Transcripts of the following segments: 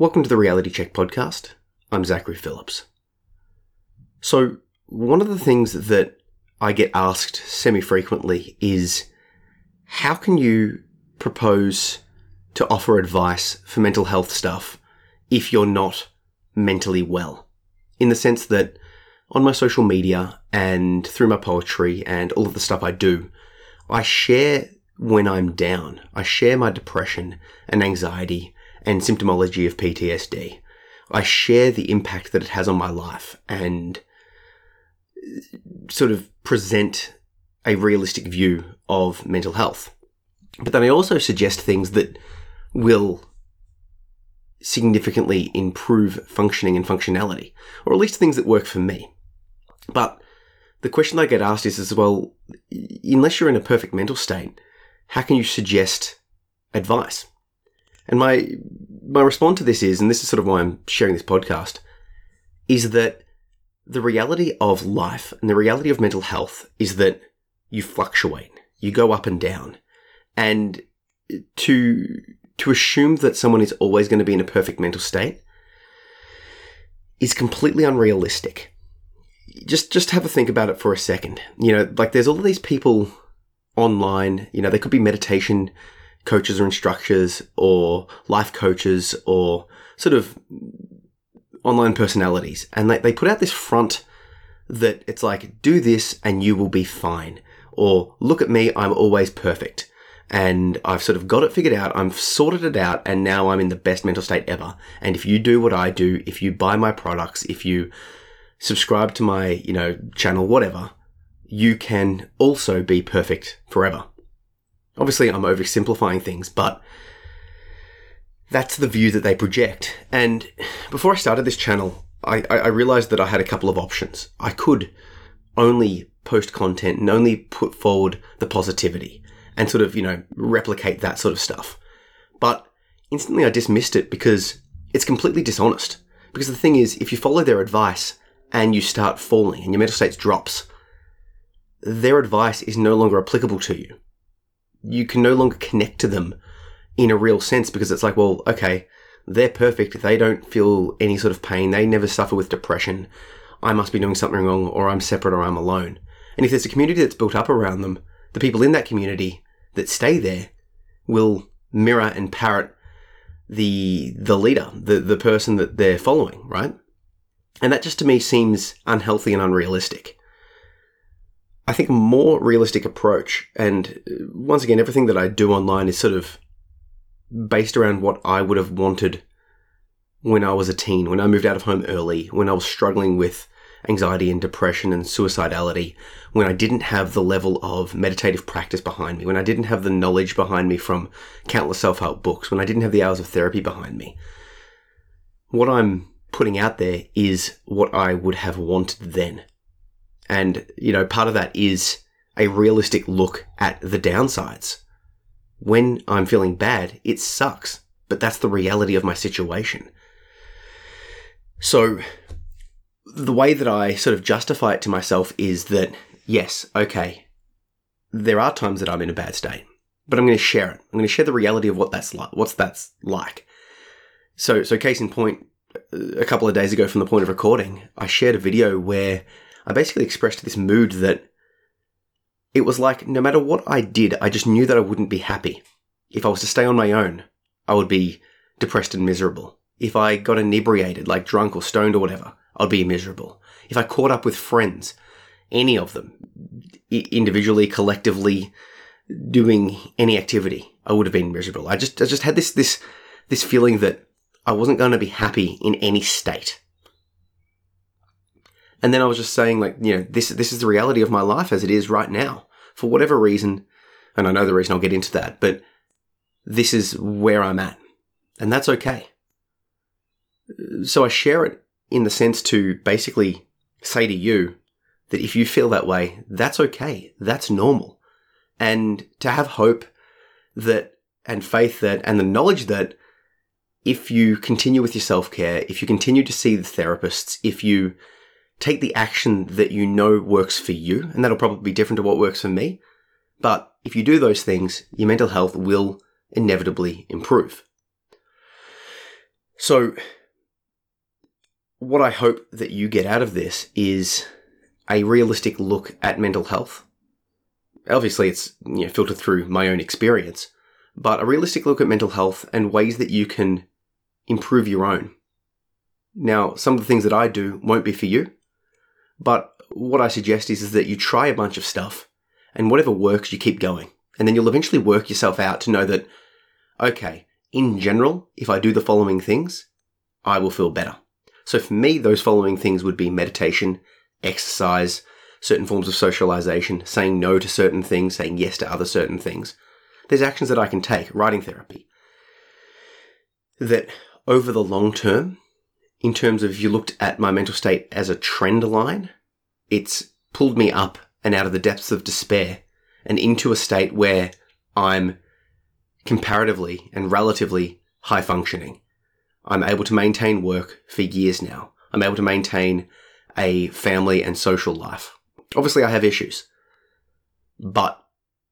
Welcome to the Reality Check podcast. I'm Zachary Phillips. So, one of the things that I get asked semi frequently is how can you propose to offer advice for mental health stuff if you're not mentally well? In the sense that on my social media and through my poetry and all of the stuff I do, I share when I'm down. I share my depression and anxiety and symptomology of PTSD. I share the impact that it has on my life and sort of present a realistic view of mental health. But then I also suggest things that will significantly improve functioning and functionality, or at least things that work for me. But the question I get asked is as well, unless you're in a perfect mental state, how can you suggest advice? And my my response to this is, and this is sort of why I'm sharing this podcast, is that the reality of life and the reality of mental health is that you fluctuate, you go up and down, and to to assume that someone is always going to be in a perfect mental state is completely unrealistic. Just just have a think about it for a second. You know, like there's all these people online, you know, they could be meditation coaches or instructors or life coaches or sort of online personalities. And they, they put out this front that it's like, do this and you will be fine. Or look at me, I'm always perfect. And I've sort of got it figured out. I've sorted it out and now I'm in the best mental state ever. And if you do what I do, if you buy my products, if you subscribe to my, you know, channel, whatever, you can also be perfect forever. Obviously, I'm oversimplifying things, but that's the view that they project. And before I started this channel, I, I, realized that I had a couple of options. I could only post content and only put forward the positivity and sort of, you know, replicate that sort of stuff. But instantly I dismissed it because it's completely dishonest. Because the thing is, if you follow their advice and you start falling and your mental state drops, their advice is no longer applicable to you you can no longer connect to them in a real sense because it's like, well, okay, they're perfect. They don't feel any sort of pain. They never suffer with depression. I must be doing something wrong or I'm separate or I'm alone. And if there's a community that's built up around them, the people in that community that stay there will mirror and parrot the the leader, the the person that they're following, right? And that just to me seems unhealthy and unrealistic. I think more realistic approach, and uh, once again, everything that I do online is sort of based around what I would have wanted when I was a teen, when I moved out of home early, when I was struggling with anxiety and depression and suicidality, when I didn't have the level of meditative practice behind me, when I didn't have the knowledge behind me from countless self help books, when I didn't have the hours of therapy behind me. What I'm putting out there is what I would have wanted then. And, you know, part of that is a realistic look at the downsides. When I'm feeling bad, it sucks, but that's the reality of my situation. So, the way that I sort of justify it to myself is that, yes, okay, there are times that I'm in a bad state, but I'm going to share it. I'm going to share the reality of what that's like. What's that's like. So, so case in point, a couple of days ago from the point of recording, I shared a video where I basically expressed this mood that it was like no matter what I did, I just knew that I wouldn't be happy. If I was to stay on my own, I would be depressed and miserable. If I got inebriated, like drunk or stoned or whatever, I'd be miserable. If I caught up with friends, any of them, individually, collectively, doing any activity, I would have been miserable. I just, I just had this, this, this feeling that I wasn't going to be happy in any state. And then I was just saying, like, you know, this this is the reality of my life as it is right now. For whatever reason, and I know the reason I'll get into that, but this is where I'm at. And that's okay. So I share it in the sense to basically say to you that if you feel that way, that's okay. That's normal. And to have hope that and faith that and the knowledge that if you continue with your self care, if you continue to see the therapists, if you take the action that you know works for you, and that'll probably be different to what works for me. But if you do those things, your mental health will inevitably improve. So, what I hope that you get out of this is a realistic look at mental health. Obviously, it's you know, filtered through my own experience, but a realistic look at mental health and ways that you can improve your own. Now, some of the things that I do won't be for you, but what I suggest is, is that you try a bunch of stuff and whatever works, you keep going. And then you'll eventually work yourself out to know that, okay, in general, if I do the following things, I will feel better. So for me, those following things would be meditation, exercise, certain forms of socialization, saying no to certain things, saying yes to other certain things. There's actions that I can take, writing therapy, that over the long term, in terms of if you looked at my mental state as a trend line, it's pulled me up and out of the depths of despair and into a state where I'm comparatively and relatively high functioning. I'm able to maintain work for years now. I'm able to maintain a family and social life. Obviously, I have issues, but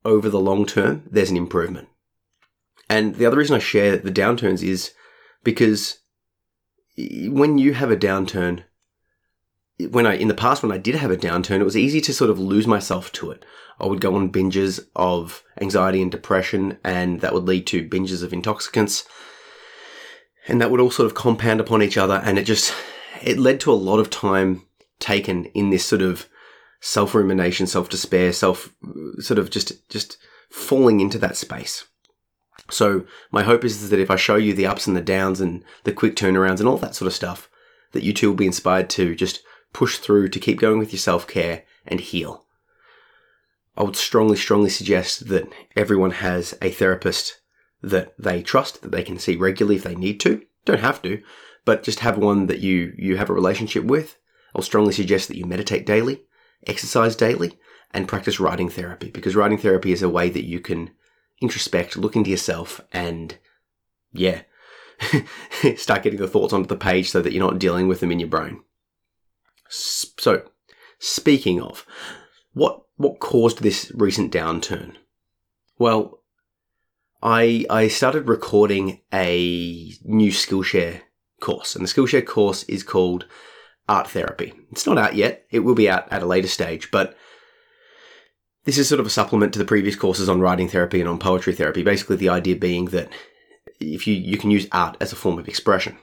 over the long term, there's an improvement. And the other reason I share the downturns is because when you have a downturn, when I in the past when I did have a downturn, it was easy to sort of lose myself to it. I would go on binges of anxiety and depression, and that would lead to binges of intoxicants, and that would all sort of compound upon each other, and it just it led to a lot of time taken in this sort of self rumination, self despair, self sort of just just falling into that space. So my hope is that if I show you the ups and the downs and the quick turnarounds and all that sort of stuff, that you too will be inspired to just push through, to keep going with your self care and heal. I would strongly, strongly suggest that everyone has a therapist that they trust, that they can see regularly if they need to. Don't have to, but just have one that you, you have a relationship with. I'll strongly suggest that you meditate daily, exercise daily, and practice writing therapy because writing therapy is a way that you can introspect, look into yourself, and yeah, start getting the thoughts onto the page so that you're not dealing with them in your brain. So, speaking of, what what caused this recent downturn? Well, I I started recording a new Skillshare course, and the Skillshare course is called Art Therapy. It's not out yet; it will be out at a later stage, but this is sort of a supplement to the previous courses on writing therapy and on poetry therapy. Basically, the idea being that if you you can use art as a form of expression,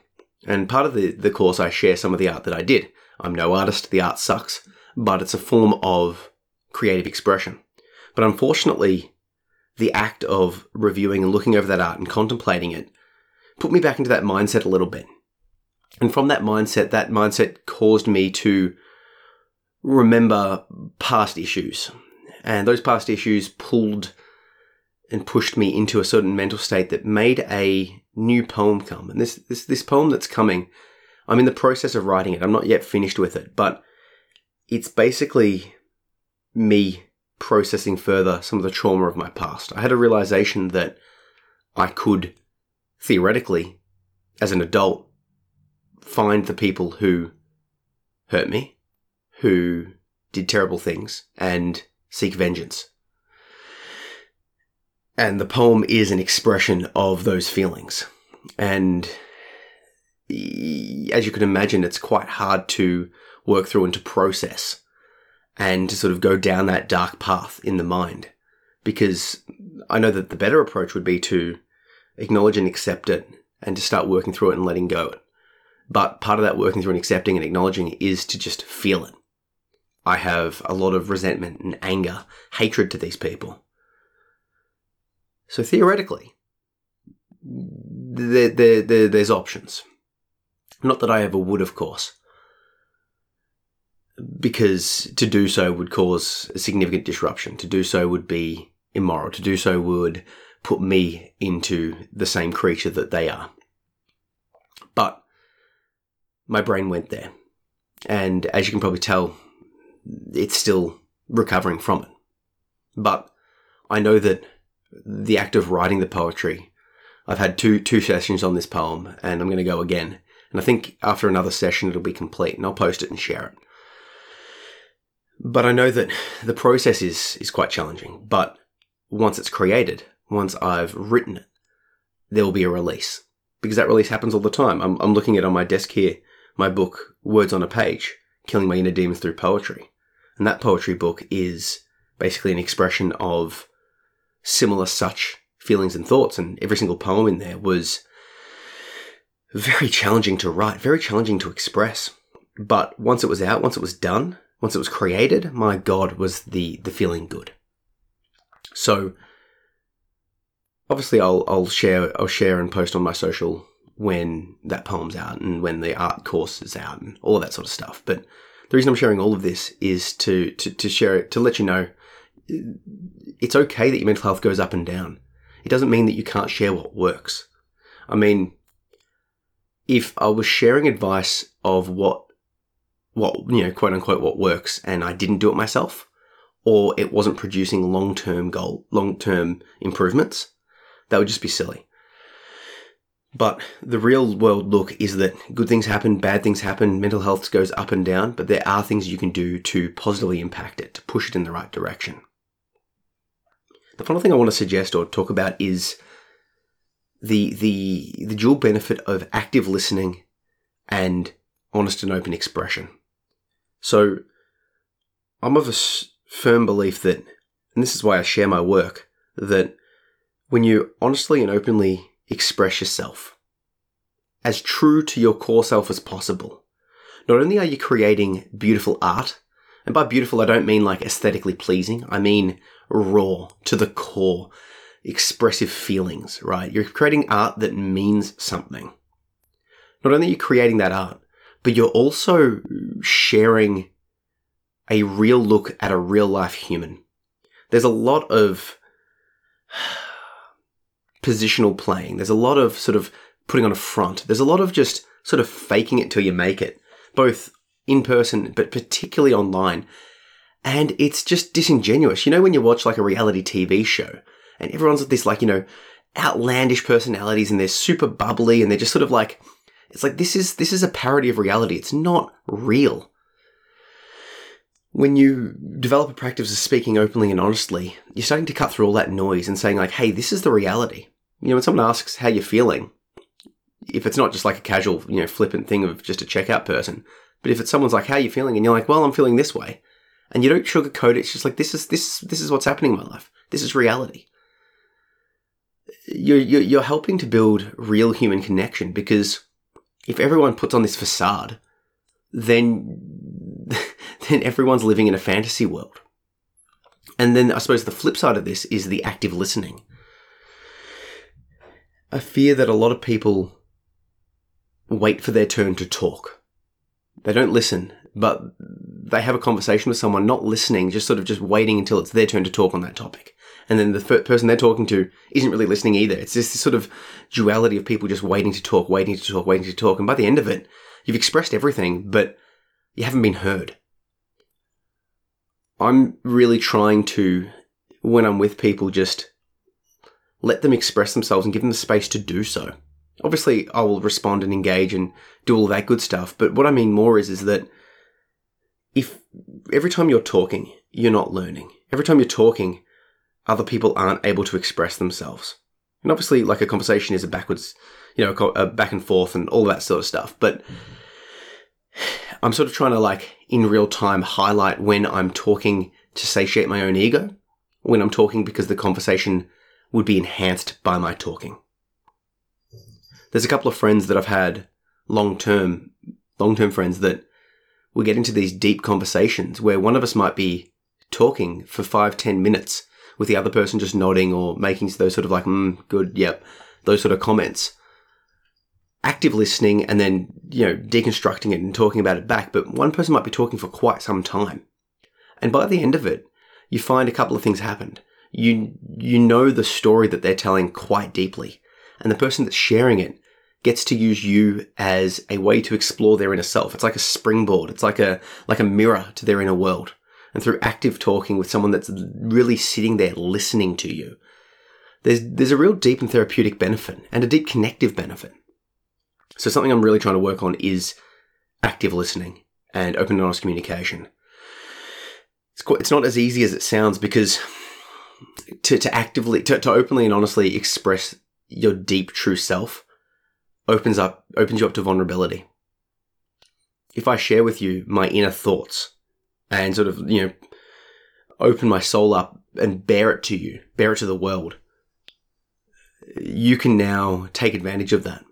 and part of the the course I share some of the art that I did. I'm no artist, the art sucks, but it's a form of creative expression. But unfortunately, the act of reviewing and looking over that art and contemplating it put me back into that mindset a little bit. And from that mindset, that mindset caused me to remember past issues. And those past issues pulled and pushed me into a certain mental state that made a new poem come. And this, this, this poem that's coming I'm in the process of writing it. I'm not yet finished with it, but it's basically me processing further some of the trauma of my past. I had a realization that I could theoretically, as an adult, find the people who hurt me, who did terrible things, and seek vengeance. And the poem is an expression of those feelings. And as you can imagine, it's quite hard to work through and to process and to sort of go down that dark path in the mind. Because I know that the better approach would be to acknowledge and accept it and to start working through it and letting go. But part of that working through and accepting and acknowledging is to just feel it. I have a lot of resentment and anger, hatred to these people. So theoretically, there, there, there, there's options. Not that I ever would, of course, because to do so would cause a significant disruption. To do so would be immoral. To do so would put me into the same creature that they are. But my brain went there. And as you can probably tell, it's still recovering from it. But I know that the act of writing the poetry, I've had two, two sessions on this poem and I'm going to go again. And I think after another session, it'll be complete and I'll post it and share it. But I know that the process is, is quite challenging. But once it's created, once I've written it, there will be a release because that release happens all the time. I'm, I'm looking at on my desk here, my book, Words on a Page, Killing My Inner Demons Through Poetry. And that poetry book is basically an expression of similar such feelings and thoughts. And every single poem in there was very challenging to write, very challenging to express. But once it was out, once it was done, once it was created, my God, was the, the feeling good. So obviously I'll, I'll share, I'll share and post on my social when that poem's out and when the art course is out and all that sort of stuff. But the reason I'm sharing all of this is to, to, to share it, to let you know it's okay that your mental health goes up and down. It doesn't mean that you can't share what works. I mean, if I was sharing advice of what, what, you know, quote unquote, what works and I didn't do it myself, or it wasn't producing long-term goal, long-term improvements, that would just be silly. But the real world look is that good things happen, bad things happen, mental health goes up and down, but there are things you can do to positively impact it, to push it in the right direction. The final thing I want to suggest or talk about is the the the dual benefit of active listening and honest and open expression. So I'm of a firm belief that, and this is why I share my work, that when you honestly and openly express yourself as true to your core self as possible. Not only are you creating beautiful art, and by beautiful I don't mean like aesthetically pleasing, I mean raw, to the core, expressive feelings, right? You're creating art that means something. Not only are you creating that art, but you're also sharing a real look at a real life human. There's a lot of positional playing. There's a lot of sort of putting on a front. There's a lot of just sort of faking it till you make it, both in person, but particularly online. And it's just disingenuous. You know, when you watch like a reality TV show and everyone's with this like, you know, outlandish personalities and they're super bubbly and they're just sort of like, it's like this is, this is a parody of reality. It's not real. When you develop a practice of speaking openly and honestly, you're starting to cut through all that noise and saying like, hey, this is the reality. You know, when someone asks how you're feeling, if it's not just like a casual, you know, flippant thing of just a checkout person, but if it's someone's like, "How are you feeling?" and you're like, "Well, I'm feeling this way," and you don't sugarcoat it, it's just like this is this this is what's happening in my life. This is reality. You're you're, you're helping to build real human connection because if everyone puts on this facade, then then everyone's living in a fantasy world. And then I suppose the flip side of this is the active listening. I fear that a lot of people wait for their turn to talk. They don't listen, but they have a conversation with someone, not listening, just sort of just waiting until it's their turn to talk on that topic. And then the person they're talking to isn't really listening either. It's just this sort of duality of people just waiting to talk, waiting to talk, waiting to talk. And by the end of it, you've expressed everything, but you haven't been heard. I'm really trying to, when I'm with people, just let them express themselves and give them the space to do so. Obviously, I will respond and engage and do all that good stuff. But what I mean more is, is that if every time you're talking, you're not learning. Every time you're talking, other people aren't able to express themselves. And obviously, like a conversation is a backwards, you know, a back and forth and all that sort of stuff. But I'm sort of trying to like in real time highlight when I'm talking to satiate my own ego, when I'm talking because the conversation would be enhanced by my talking. There's a couple of friends that I've had long term, long term friends that we get into these deep conversations where one of us might be talking for five, ten minutes with the other person just nodding or making those sort of like, mm, good, yep, those sort of comments. Active listening and then, you know, deconstructing it and talking about it back. But one person might be talking for quite some time. And by the end of it, you find a couple of things happened you you know the story that they're telling quite deeply, and the person that's sharing it gets to use you as a way to explore their inner self. It's like a springboard. It's like a like a mirror to their inner world. And through active talking with someone that's really sitting there listening to you, there's there's a real deep and therapeutic benefit and a deep connective benefit. So something I'm really trying to work on is active listening and open and honest communication. It's quite, it's not as easy as it sounds because to, to actively, to, to openly and honestly express your deep true self opens up opens you up to vulnerability. If I share with you my inner thoughts and sort of, you know, open my soul up and bare it to you, bare it to the world, you can now take advantage of that.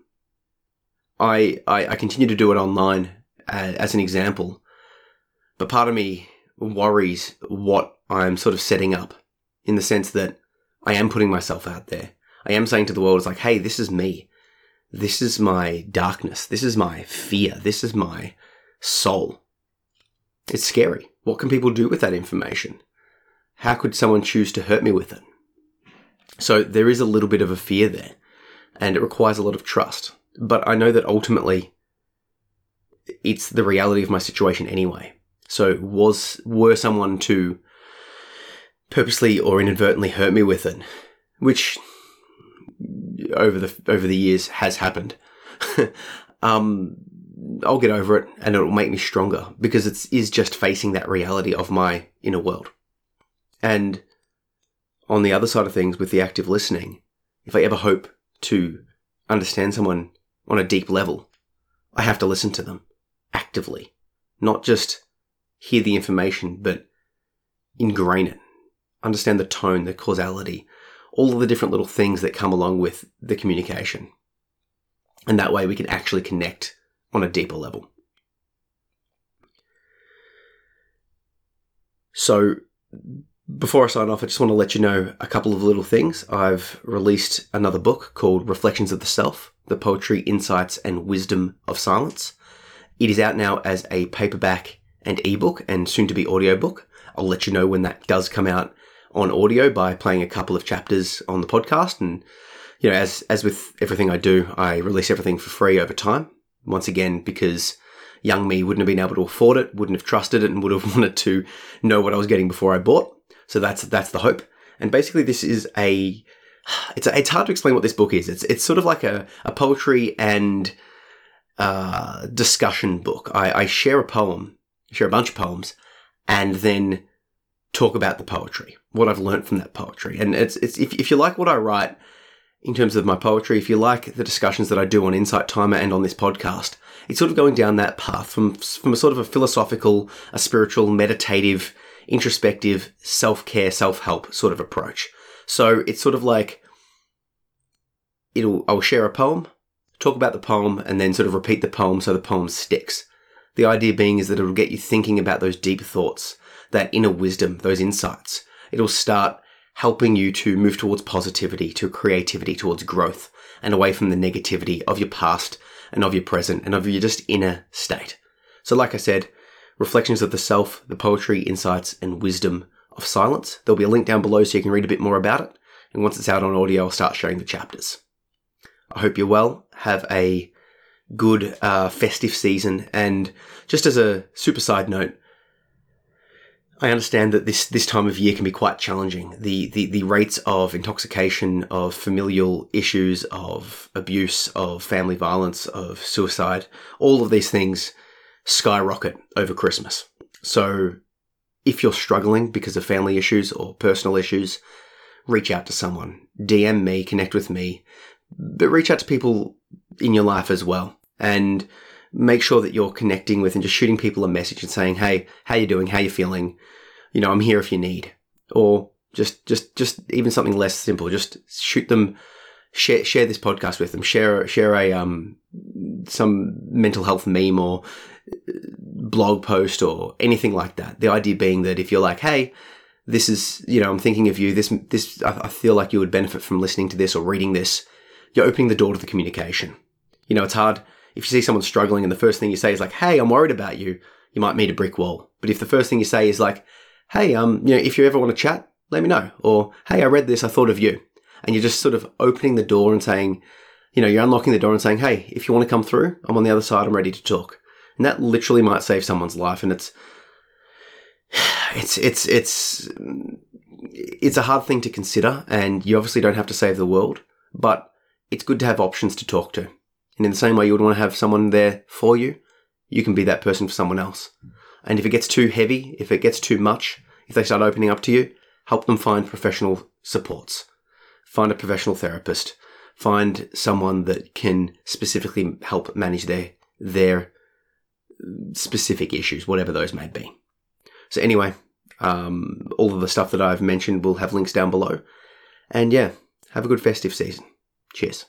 I, I, I continue to do it online as, as an example, but part of me worries what I'm sort of setting up in the sense that I am putting myself out there. I am saying to the world, it's like, hey, this is me. This is my darkness. This is my fear. This is my soul. It's scary. What can people do with that information? How could someone choose to hurt me with it? So there is a little bit of a fear there, and it requires a lot of trust. But I know that ultimately it's the reality of my situation anyway. So was were someone to purposely or inadvertently hurt me with it, which over the over the years has happened. um, I'll get over it and it'll make me stronger because it is just facing that reality of my inner world. And on the other side of things, with the active listening, if I ever hope to understand someone on a deep level, I have to listen to them actively, not just hear the information, but ingrain it, understand the tone, the causality, all of the different little things that come along with the communication. And that way we can actually connect on a deeper level. So, before I sign off, I just want to let you know a couple of little things. I've released another book called Reflections of the Self The Poetry, Insights, and Wisdom of Silence. It is out now as a paperback and ebook and soon to be audiobook. I'll let you know when that does come out on audio by playing a couple of chapters on the podcast. And, you know, as, as with everything I do, I release everything for free over time. Once again, because young me wouldn't have been able to afford it, wouldn't have trusted it, and would have wanted to know what I was getting before I bought. So that's, that's the hope. And basically this is a, it's, a, it's hard to explain what this book is. It's, it's sort of like a, a poetry and, uh, discussion book. I, I share a poem, share a bunch of poems, and then talk about the poetry, what I've learned from that poetry. And it's, it's if, if you like what I write in terms of my poetry, if you like the discussions that I do on Insight Timer and on this podcast, it's sort of going down that path from, from a sort of a philosophical, a spiritual, meditative, introspective, self-care, self-help sort of approach. So it's sort of like it'll I'll share a poem, talk about the poem, and then sort of repeat the poem so the poem sticks. The idea being is that it'll get you thinking about those deep thoughts that inner wisdom, those insights. It'll start helping you to move towards positivity, to creativity, towards growth, and away from the negativity of your past and of your present and of your just inner state. So, like I said, reflections of the self, the poetry, insights, and wisdom of silence. There'll be a link down below so you can read a bit more about it. And once it's out on audio, I'll start sharing the chapters. I hope you're well. Have a good uh, festive season. And just as a super side note, I understand that this this time of year can be quite challenging. The, the the rates of intoxication, of familial issues, of abuse, of family violence, of suicide, all of these things skyrocket over Christmas. So if you're struggling because of family issues or personal issues, reach out to someone. DM me, connect with me, but reach out to people in your life as well. And make sure that you're connecting with and just shooting people a message and saying, "Hey, how you doing? How you feeling? You know, I'm here if you need." Or just just just even something less simple. Just shoot them share share this podcast with them. Share share a um some mental health meme or blog post or anything like that. The idea being that if you're like, "Hey, this is, you know, I'm thinking of you. This, this, I feel like you would benefit from listening to this or reading this. You're opening the door to the communication. You know, it's hard if you see someone struggling and the first thing you say is like, Hey, I'm worried about you. You might meet a brick wall. But if the first thing you say is like, Hey, um, you know, if you ever want to chat, let me know. Or, Hey, I read this. I thought of you. And you're just sort of opening the door and saying, you know, you're unlocking the door and saying, Hey, if you want to come through, I'm on the other side. I'm ready to talk. And that literally might save someone's life. And it's, it's, it's, it's, it's a hard thing to consider. And you obviously don't have to save the world, but it's good to have options to talk to. And in the same way you would want to have someone there for you, you can be that person for someone else. And if it gets too heavy, if it gets too much, if they start opening up to you, help them find professional supports. Find a professional therapist. Find someone that can specifically help manage their their specific issues, whatever those may be. So anyway, um, all of the stuff that I've mentioned, we'll have links down below. And yeah, have a good festive season. Cheers.